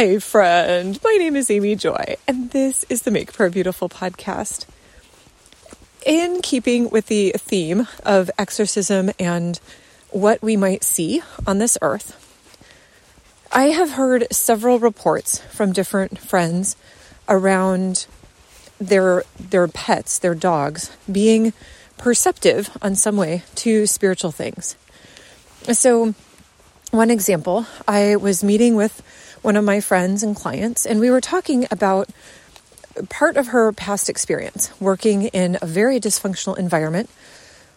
Hi, friend. My name is Amy Joy, and this is the Make Prayer Beautiful podcast. In keeping with the theme of exorcism and what we might see on this earth, I have heard several reports from different friends around their their pets, their dogs, being perceptive on some way to spiritual things. So, one example, I was meeting with one of my friends and clients, and we were talking about part of her past experience working in a very dysfunctional environment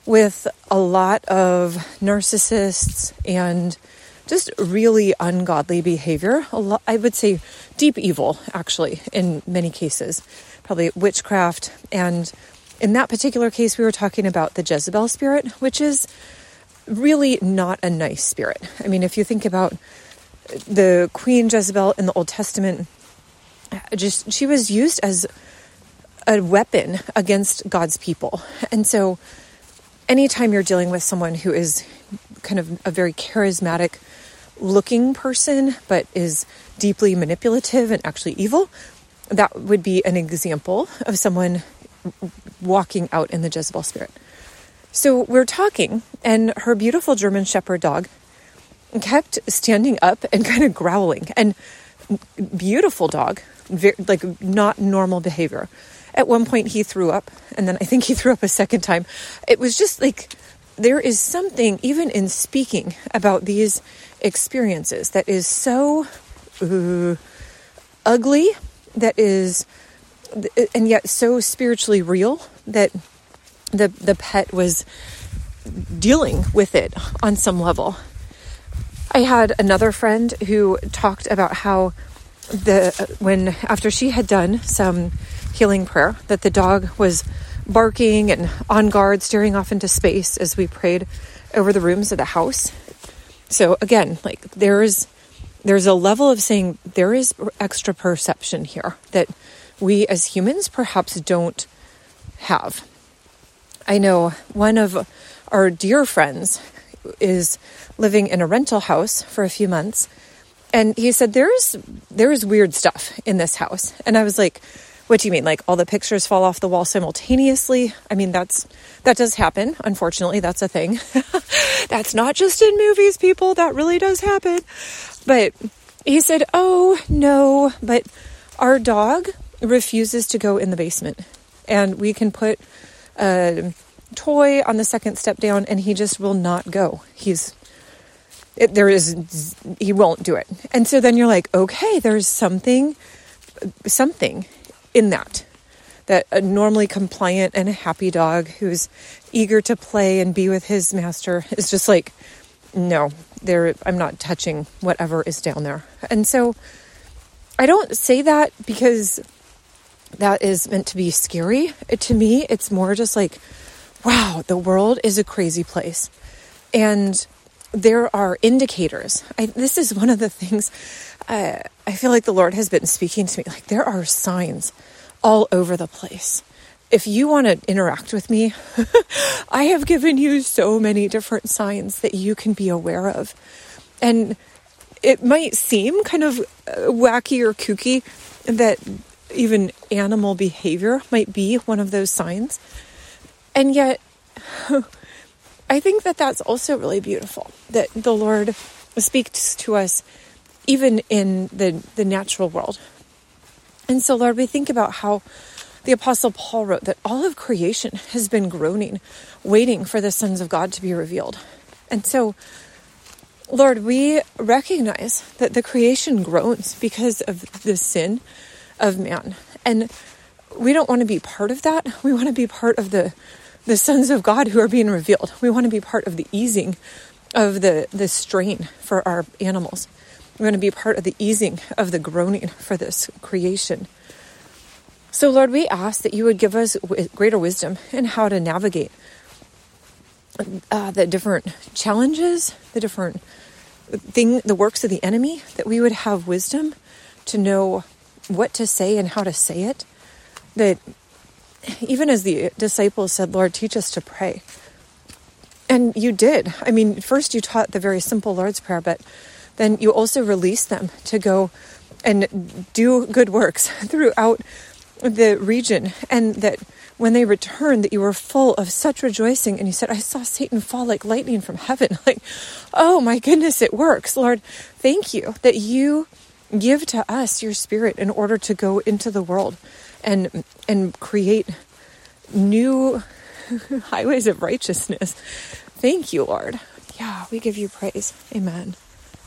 with a lot of narcissists and just really ungodly behavior. I would say deep evil, actually, in many cases, probably witchcraft. And in that particular case, we were talking about the Jezebel spirit, which is really not a nice spirit. I mean, if you think about the Queen Jezebel in the Old Testament, just she was used as a weapon against God's people. And so, anytime you're dealing with someone who is kind of a very charismatic looking person, but is deeply manipulative and actually evil, that would be an example of someone walking out in the Jezebel spirit. So we're talking, and her beautiful German Shepherd dog kept standing up and kind of growling. And beautiful dog, very, like not normal behavior. At one point, he threw up, and then I think he threw up a second time. It was just like there is something, even in speaking about these experiences, that is so uh, ugly, that is, and yet so spiritually real that the the pet was dealing with it on some level. I had another friend who talked about how the when after she had done some healing prayer that the dog was barking and on guard staring off into space as we prayed over the rooms of the house. So again, like there is there's a level of saying there is extra perception here that we as humans perhaps don't have. I know one of our dear friends is living in a rental house for a few months. And he said, There's there's weird stuff in this house. And I was like, What do you mean? Like all the pictures fall off the wall simultaneously? I mean, that's that does happen. Unfortunately, that's a thing. that's not just in movies, people. That really does happen. But he said, Oh no, but our dog refuses to go in the basement. And we can put a toy on the second step down and he just will not go. He's it, there is he won't do it. And so then you're like, okay, there's something something in that that a normally compliant and happy dog who's eager to play and be with his master is just like no, there I'm not touching whatever is down there. And so I don't say that because that is meant to be scary. To me, it's more just like wow, the world is a crazy place. And there are indicators. I, this is one of the things uh, I feel like the Lord has been speaking to me. Like, there are signs all over the place. If you want to interact with me, I have given you so many different signs that you can be aware of. And it might seem kind of uh, wacky or kooky that even animal behavior might be one of those signs. And yet, I think that that's also really beautiful that the Lord speaks to us even in the, the natural world. And so, Lord, we think about how the Apostle Paul wrote that all of creation has been groaning, waiting for the sons of God to be revealed. And so, Lord, we recognize that the creation groans because of the sin of man. And we don't want to be part of that. We want to be part of the the sons of God who are being revealed. We want to be part of the easing of the, the strain for our animals. We want to be part of the easing of the groaning for this creation. So, Lord, we ask that you would give us greater wisdom in how to navigate uh, the different challenges, the different thing, the works of the enemy, that we would have wisdom to know what to say and how to say it, that even as the disciples said, Lord, teach us to pray. And you did. I mean, first you taught the very simple Lord's Prayer, but then you also released them to go and do good works throughout the region and that when they returned that you were full of such rejoicing and you said i saw satan fall like lightning from heaven like oh my goodness it works lord thank you that you give to us your spirit in order to go into the world and and create new highways of righteousness. Thank you lord. Yeah we give you praise. Amen